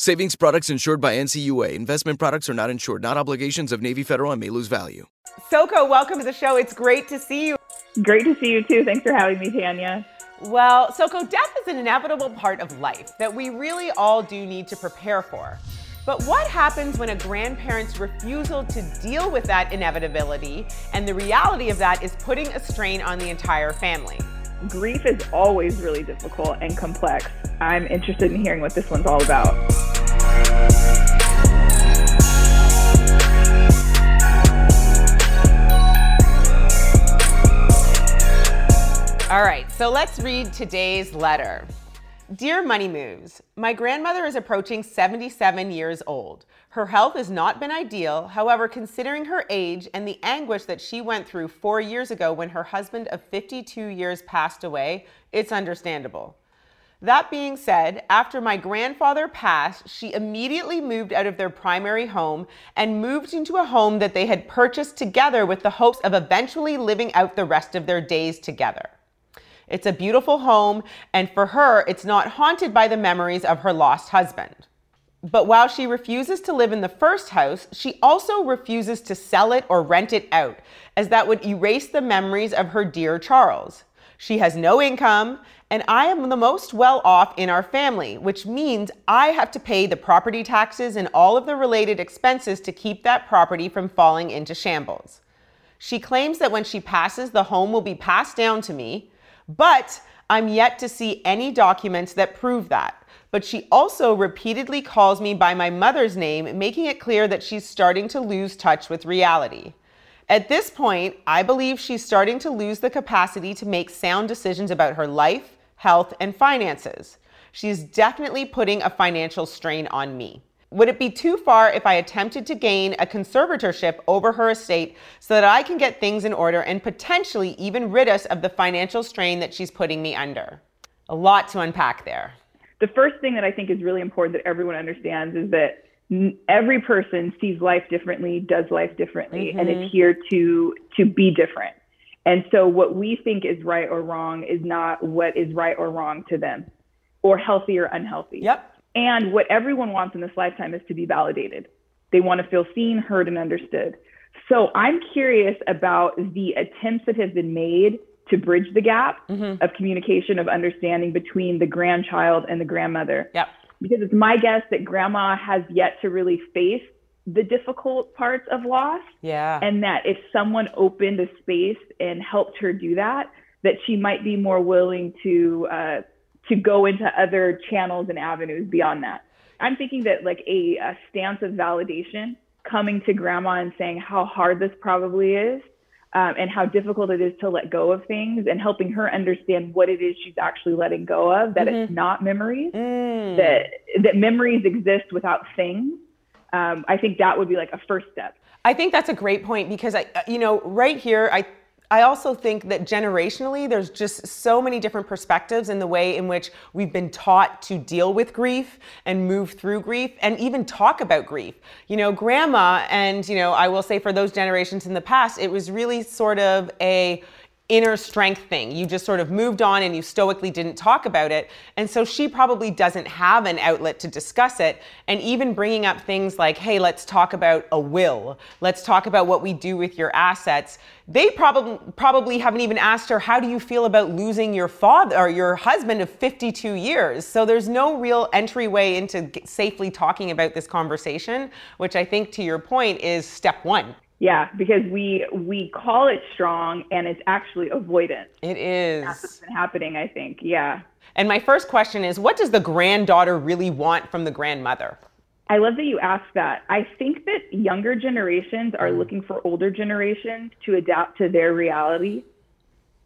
Savings products insured by NCUA. Investment products are not insured, not obligations of Navy Federal and may lose value. Soko, welcome to the show. It's great to see you. Great to see you too. Thanks for having me, Tanya. Well, Soko, death is an inevitable part of life that we really all do need to prepare for. But what happens when a grandparent's refusal to deal with that inevitability and the reality of that is putting a strain on the entire family? Grief is always really difficult and complex. I'm interested in hearing what this one's all about. All right, so let's read today's letter. Dear Money Moves, my grandmother is approaching 77 years old. Her health has not been ideal. However, considering her age and the anguish that she went through four years ago when her husband of 52 years passed away, it's understandable. That being said, after my grandfather passed, she immediately moved out of their primary home and moved into a home that they had purchased together with the hopes of eventually living out the rest of their days together. It's a beautiful home, and for her, it's not haunted by the memories of her lost husband. But while she refuses to live in the first house, she also refuses to sell it or rent it out, as that would erase the memories of her dear Charles. She has no income, and I am the most well off in our family, which means I have to pay the property taxes and all of the related expenses to keep that property from falling into shambles. She claims that when she passes, the home will be passed down to me, but I'm yet to see any documents that prove that. But she also repeatedly calls me by my mother's name, making it clear that she's starting to lose touch with reality. At this point, I believe she's starting to lose the capacity to make sound decisions about her life, health, and finances. She's definitely putting a financial strain on me. Would it be too far if I attempted to gain a conservatorship over her estate so that I can get things in order and potentially even rid us of the financial strain that she's putting me under? A lot to unpack there. The first thing that I think is really important that everyone understands is that every person sees life differently, does life differently, mm-hmm. and is here to to be different. And so what we think is right or wrong is not what is right or wrong to them or healthy or unhealthy. Yep. And what everyone wants in this lifetime is to be validated. They want to feel seen, heard, and understood. So I'm curious about the attempts that have been made to bridge the gap mm-hmm. of communication, of understanding between the grandchild and the grandmother. Yep. Because it's my guess that grandma has yet to really face the difficult parts of loss. Yeah. And that if someone opened a space and helped her do that, that she might be more willing to uh, to go into other channels and avenues beyond that. I'm thinking that like a, a stance of validation coming to grandma and saying how hard this probably is um, and how difficult it is to let go of things and helping her understand what it is she's actually letting go of that mm-hmm. it's not memories mm. that that memories exist without things um, i think that would be like a first step i think that's a great point because i you know right here i I also think that generationally, there's just so many different perspectives in the way in which we've been taught to deal with grief and move through grief and even talk about grief. You know, grandma, and, you know, I will say for those generations in the past, it was really sort of a, inner strength thing. You just sort of moved on and you stoically didn't talk about it. And so she probably doesn't have an outlet to discuss it. And even bringing up things like, hey, let's talk about a will. Let's talk about what we do with your assets. They probably probably haven't even asked her, how do you feel about losing your father or your husband of 52 years? So there's no real entryway into safely talking about this conversation, which I think to your point is step one. Yeah, because we we call it strong and it's actually avoidance. It is. That's what's been happening, I think. Yeah. And my first question is what does the granddaughter really want from the grandmother? I love that you asked that. I think that younger generations are mm. looking for older generations to adapt to their reality,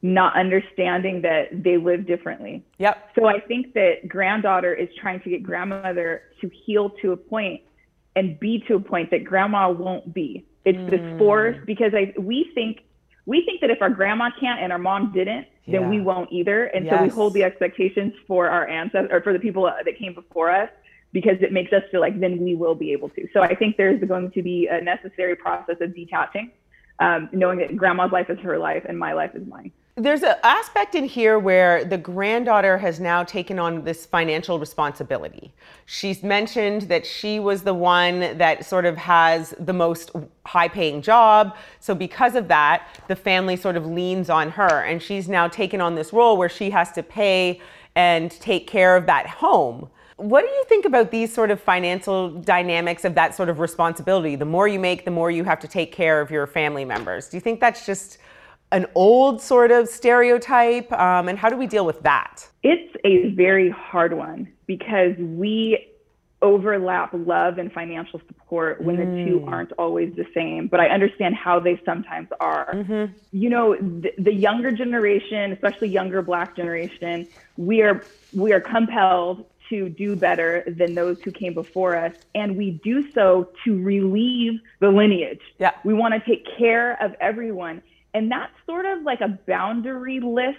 not understanding that they live differently. Yep. So I think that granddaughter is trying to get grandmother to heal to a point and be to a point that grandma won't be. It's mm. this force because I we think we think that if our grandma can't and our mom didn't, then we won't either. And yes. so we hold the expectations for our ancestors or for the people that came before us because it makes us feel like then we will be able to. So I think there's going to be a necessary process of detaching, um, knowing that grandma's life is her life and my life is mine. There's an aspect in here where the granddaughter has now taken on this financial responsibility. She's mentioned that she was the one that sort of has the most high paying job. So, because of that, the family sort of leans on her. And she's now taken on this role where she has to pay and take care of that home. What do you think about these sort of financial dynamics of that sort of responsibility? The more you make, the more you have to take care of your family members. Do you think that's just an old sort of stereotype? Um, and how do we deal with that? It's a very hard one because we overlap love and financial support when mm. the two mm. aren't always the same. But I understand how they sometimes are. Mm-hmm. You know, the, the younger generation, especially younger Black generation, we are we are compelled to do better than those who came before us. And we do so to relieve the lineage. Yeah. We want to take care of everyone. And that's sort of like a boundaryless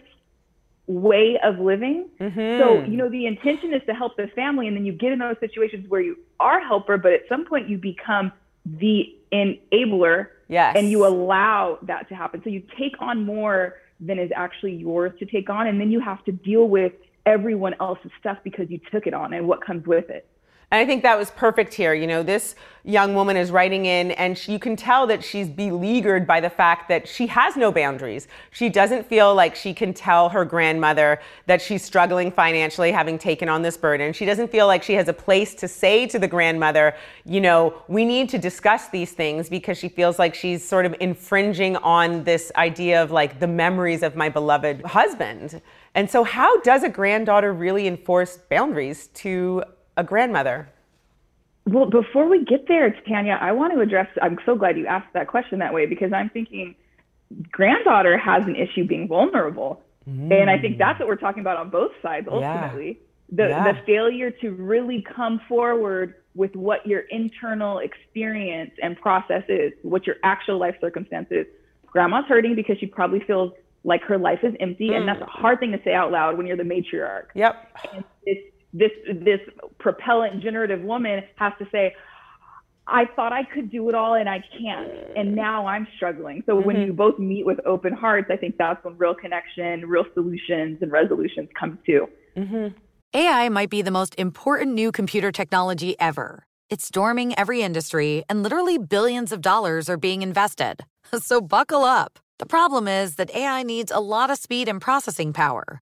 way of living. Mm-hmm. So, you know, the intention is to help the family. And then you get in those situations where you are helper, but at some point you become the enabler. Yes. And you allow that to happen. So you take on more than is actually yours to take on. And then you have to deal with everyone else's stuff because you took it on and what comes with it. And I think that was perfect here. You know, this young woman is writing in, and she, you can tell that she's beleaguered by the fact that she has no boundaries. She doesn't feel like she can tell her grandmother that she's struggling financially, having taken on this burden. She doesn't feel like she has a place to say to the grandmother, you know, we need to discuss these things because she feels like she's sort of infringing on this idea of like the memories of my beloved husband. And so, how does a granddaughter really enforce boundaries to a grandmother? Well, before we get there, Tanya, I want to address. I'm so glad you asked that question that way because I'm thinking granddaughter has an issue being vulnerable. Mm. And I think that's what we're talking about on both sides ultimately. Yeah. The, yeah. the failure to really come forward with what your internal experience and process is, what your actual life circumstances. Grandma's hurting because she probably feels like her life is empty, mm. and that's a hard thing to say out loud when you're the matriarch. Yep. And it's this this propellant generative woman has to say I thought I could do it all and I can't. And now I'm struggling. So mm-hmm. when you both meet with open hearts, I think that's when real connection, real solutions, and resolutions come to. Mm-hmm. AI might be the most important new computer technology ever. It's storming every industry, and literally billions of dollars are being invested. So buckle up. The problem is that AI needs a lot of speed and processing power.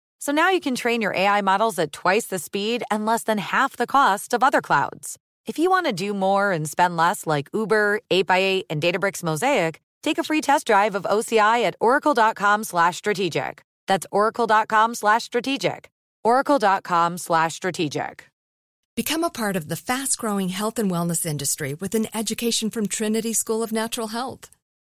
So now you can train your AI models at twice the speed and less than half the cost of other clouds. If you want to do more and spend less like Uber, 8x8, and Databricks Mosaic, take a free test drive of OCI at oracle.com slash strategic. That's oracle.com slash strategic. oracle.com slash strategic. Become a part of the fast-growing health and wellness industry with an education from Trinity School of Natural Health.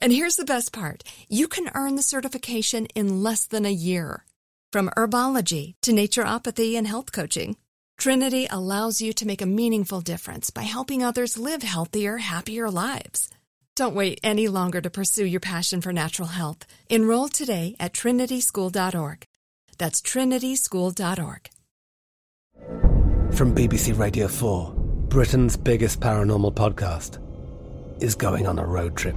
And here's the best part you can earn the certification in less than a year. From herbology to naturopathy and health coaching, Trinity allows you to make a meaningful difference by helping others live healthier, happier lives. Don't wait any longer to pursue your passion for natural health. Enroll today at trinityschool.org. That's trinityschool.org. From BBC Radio 4, Britain's biggest paranormal podcast is going on a road trip.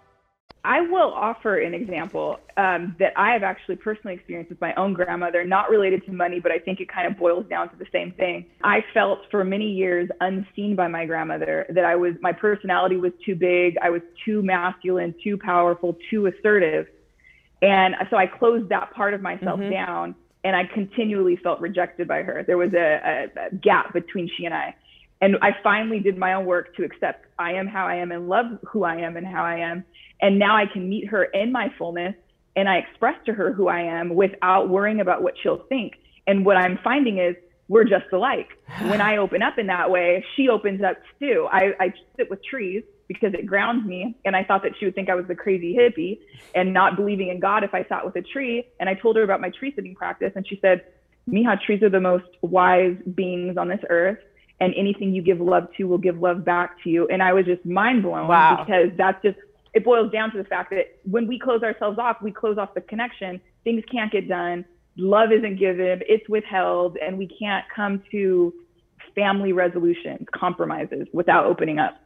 I will offer an example um, that I have actually personally experienced with my own grandmother, not related to money, but I think it kind of boils down to the same thing. I felt for many years unseen by my grandmother, that I was, my personality was too big, I was too masculine, too powerful, too assertive. And so I closed that part of myself mm-hmm. down and I continually felt rejected by her. There was a, a, a gap between she and I. And I finally did my own work to accept I am how I am and love who I am and how I am. And now I can meet her in my fullness and I express to her who I am without worrying about what she'll think. And what I'm finding is we're just alike. When I open up in that way, she opens up too. I, I sit with trees because it grounds me. And I thought that she would think I was the crazy hippie and not believing in God if I sat with a tree. And I told her about my tree sitting practice. And she said, Miha, trees are the most wise beings on this earth and anything you give love to will give love back to you. And I was just mind blown wow. because that's just it boils down to the fact that when we close ourselves off, we close off the connection. Things can't get done. Love isn't given, it's withheld, and we can't come to family resolutions, compromises without opening up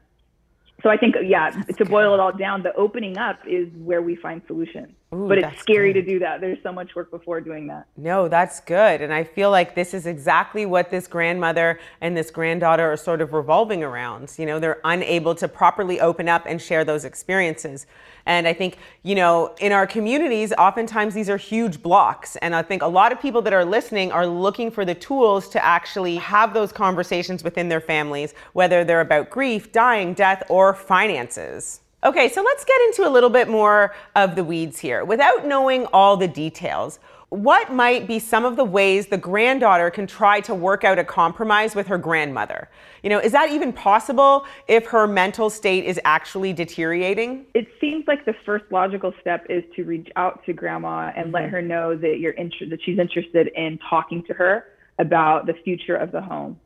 so I think, yeah, That's to boil it all down, the opening up is where we find solutions. Ooh, but it's scary good. to do that. There's so much work before doing that. No, that's good. And I feel like this is exactly what this grandmother and this granddaughter are sort of revolving around. You know, they're unable to properly open up and share those experiences. And I think, you know, in our communities, oftentimes these are huge blocks. And I think a lot of people that are listening are looking for the tools to actually have those conversations within their families, whether they're about grief, dying, death, or finances. Okay, so let's get into a little bit more of the weeds here. Without knowing all the details, what might be some of the ways the granddaughter can try to work out a compromise with her grandmother? You know, is that even possible if her mental state is actually deteriorating? It seems like the first logical step is to reach out to grandma and mm-hmm. let her know that you're inter- that she's interested in talking to her about the future of the home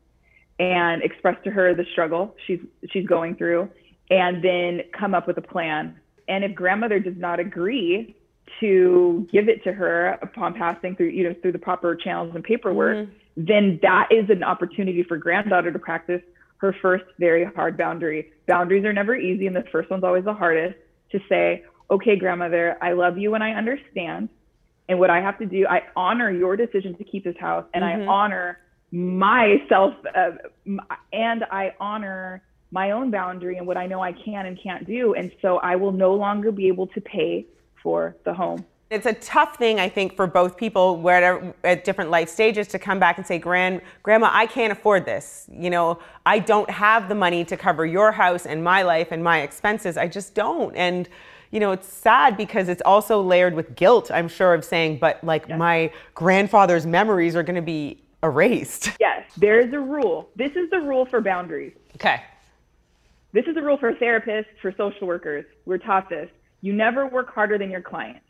and express to her the struggle she's she's going through and then come up with a plan. And if grandmother does not agree to give it to her upon passing through you know through the proper channels and paperwork, mm-hmm. then that is an opportunity for granddaughter to practice her first very hard boundary. Boundaries are never easy, and the first one's always the hardest. To say, okay, grandmother, I love you and I understand. And what I have to do, I honor your decision to keep this house, and mm-hmm. I honor myself, uh, and I honor my own boundary and what I know I can and can't do. And so I will no longer be able to pay for the home. It's a tough thing, I think, for both people where at different life stages to come back and say, Grand, Grandma, I can't afford this. You know, I don't have the money to cover your house and my life and my expenses. I just don't. And, you know, it's sad because it's also layered with guilt, I'm sure, of saying, but like yes. my grandfather's memories are going to be erased. Yes, there's a rule. This is the rule for boundaries. Okay. This is a rule for therapists, for social workers. We're taught this. You never work harder than your client.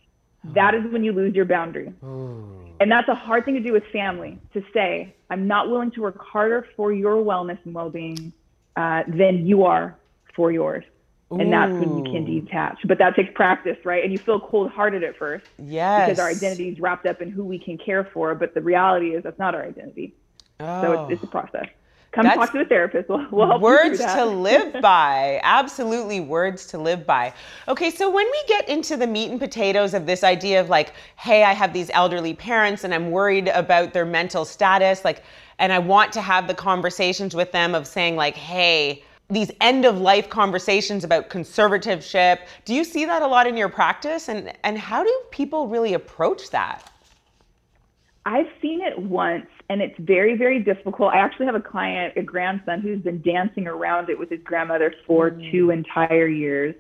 That is when you lose your boundary. And that's a hard thing to do with family to say, I'm not willing to work harder for your wellness and well being uh, than you are for yours. And that's when you can detach. But that takes practice, right? And you feel cold hearted at first. Yes. Because our identity is wrapped up in who we can care for. But the reality is that's not our identity. Oh. So it's, it's a process come That's talk to a therapist. We'll, we'll help words to live by. Absolutely, words to live by. Okay, so when we get into the meat and potatoes of this idea of like, hey, I have these elderly parents and I'm worried about their mental status, like, and I want to have the conversations with them of saying like, hey, these end of life conversations about conservatorship. Do you see that a lot in your practice? And and how do people really approach that? I've seen it once and it's very, very difficult. I actually have a client, a grandson, who's been dancing around it with his grandmother for mm. two entire years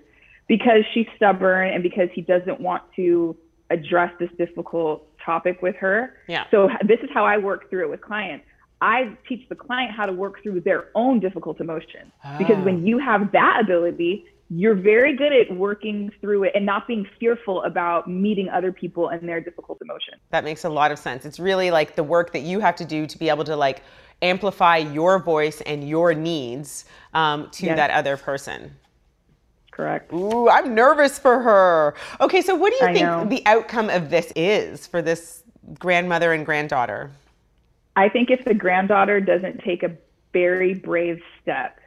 because she's stubborn and because he doesn't want to address this difficult topic with her. Yeah. So this is how I work through it with clients. I teach the client how to work through their own difficult emotions because when ah. you have that ability, you're very good at working through it and not being fearful about meeting other people and their difficult emotions. That makes a lot of sense. It's really like the work that you have to do to be able to like amplify your voice and your needs um, to yes. that other person. Correct. Ooh, I'm nervous for her. Okay, so what do you I think know. the outcome of this is for this grandmother and granddaughter? I think if the granddaughter doesn't take a very brave step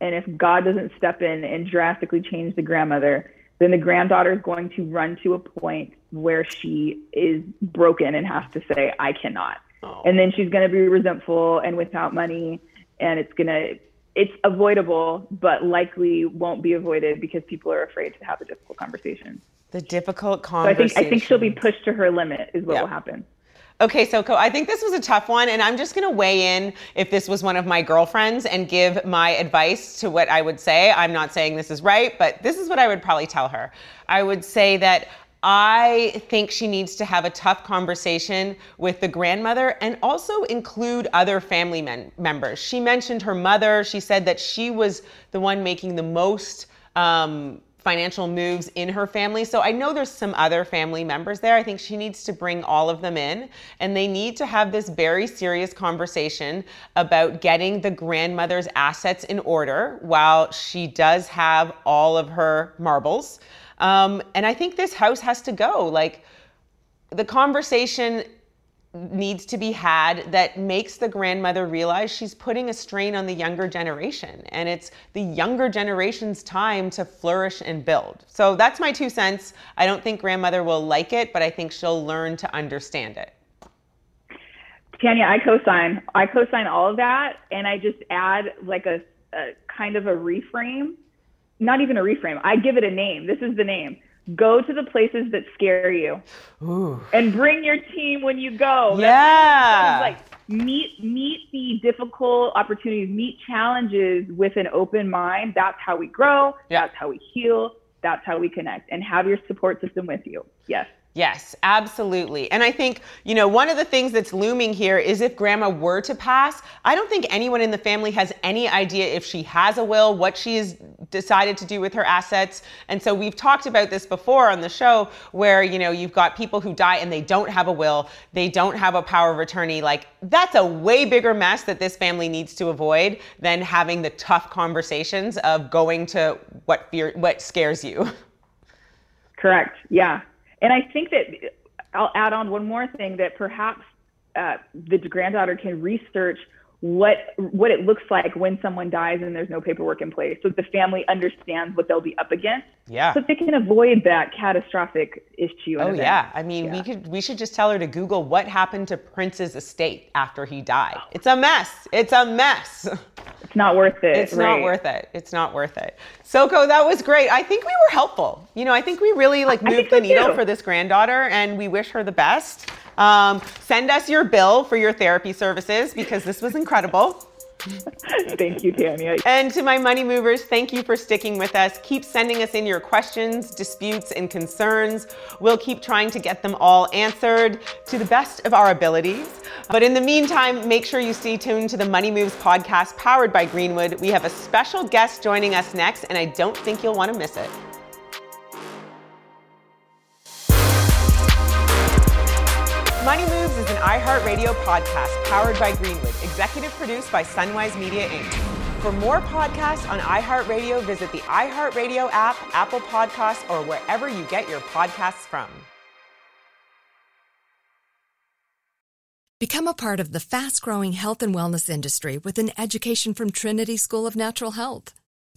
and if God doesn't step in and drastically change the grandmother, then the granddaughter is going to run to a point where she is broken and has to say, I cannot. Oh. And then she's going to be resentful and without money. And it's going to, it's avoidable, but likely won't be avoided because people are afraid to have a difficult conversation. The difficult conversation. So I think, I think she'll be pushed to her limit, is what yep. will happen. Okay, so I think this was a tough one, and I'm just gonna weigh in if this was one of my girlfriends and give my advice to what I would say. I'm not saying this is right, but this is what I would probably tell her. I would say that I think she needs to have a tough conversation with the grandmother and also include other family men- members. She mentioned her mother. She said that she was the one making the most um, financial moves in her family. So I know there's some other family members there. I think she needs to bring all of them in and they need to have this very serious conversation about getting the grandmother's assets in order while she does have all of her marbles. Um, and I think this house has to go. Like the conversation needs to be had that makes the grandmother realize she's putting a strain on the younger generation and it's the younger generation's time to flourish and build. So that's my two cents. I don't think grandmother will like it, but I think she'll learn to understand it. Tanya, I co-sign. I co-sign all of that and I just add like a, a kind of a reframe. Not even a reframe. I give it a name. This is the name go to the places that scare you Ooh. and bring your team when you go. Yeah. like meet meet the difficult opportunities meet challenges with an open mind. That's how we grow. Yeah. that's how we heal. That's how we connect and have your support system with you. Yes Yes, absolutely. And I think, you know, one of the things that's looming here is if grandma were to pass, I don't think anyone in the family has any idea if she has a will, what she has decided to do with her assets. And so we've talked about this before on the show where, you know, you've got people who die and they don't have a will, they don't have a power of attorney. Like, that's a way bigger mess that this family needs to avoid than having the tough conversations of going to what fear what scares you. Correct. Yeah. And I think that I'll add on one more thing that perhaps uh, the granddaughter can research what what it looks like when someone dies and there's no paperwork in place. So the family understands what they'll be up against. Yeah. So they can avoid that catastrophic issue oh yeah. I mean yeah. we could we should just tell her to google what happened to prince's estate after he died. It's a mess. It's a mess. It's not worth it. It's right. not worth it. It's not worth it. Soko that was great. I think we were helpful. You know i think we really like moved the needle too. for this granddaughter and we wish her the best um, send us your bill for your therapy services because this was incredible. thank you, Tanya. And to my money movers, thank you for sticking with us. Keep sending us in your questions, disputes, and concerns. We'll keep trying to get them all answered to the best of our abilities. But in the meantime, make sure you stay tuned to the Money Moves podcast powered by Greenwood. We have a special guest joining us next, and I don't think you'll want to miss it. Money Moves is an iHeartRadio podcast powered by Greenwood, executive produced by Sunwise Media Inc. For more podcasts on iHeartRadio, visit the iHeartRadio app, Apple Podcasts, or wherever you get your podcasts from. Become a part of the fast growing health and wellness industry with an education from Trinity School of Natural Health.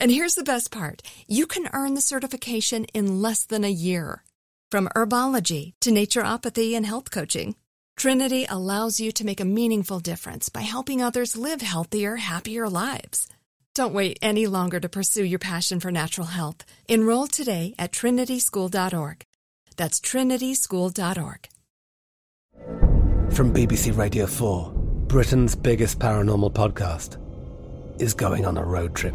and here's the best part you can earn the certification in less than a year. From herbology to naturopathy and health coaching, Trinity allows you to make a meaningful difference by helping others live healthier, happier lives. Don't wait any longer to pursue your passion for natural health. Enroll today at trinityschool.org. That's trinityschool.org. From BBC Radio 4, Britain's biggest paranormal podcast is going on a road trip.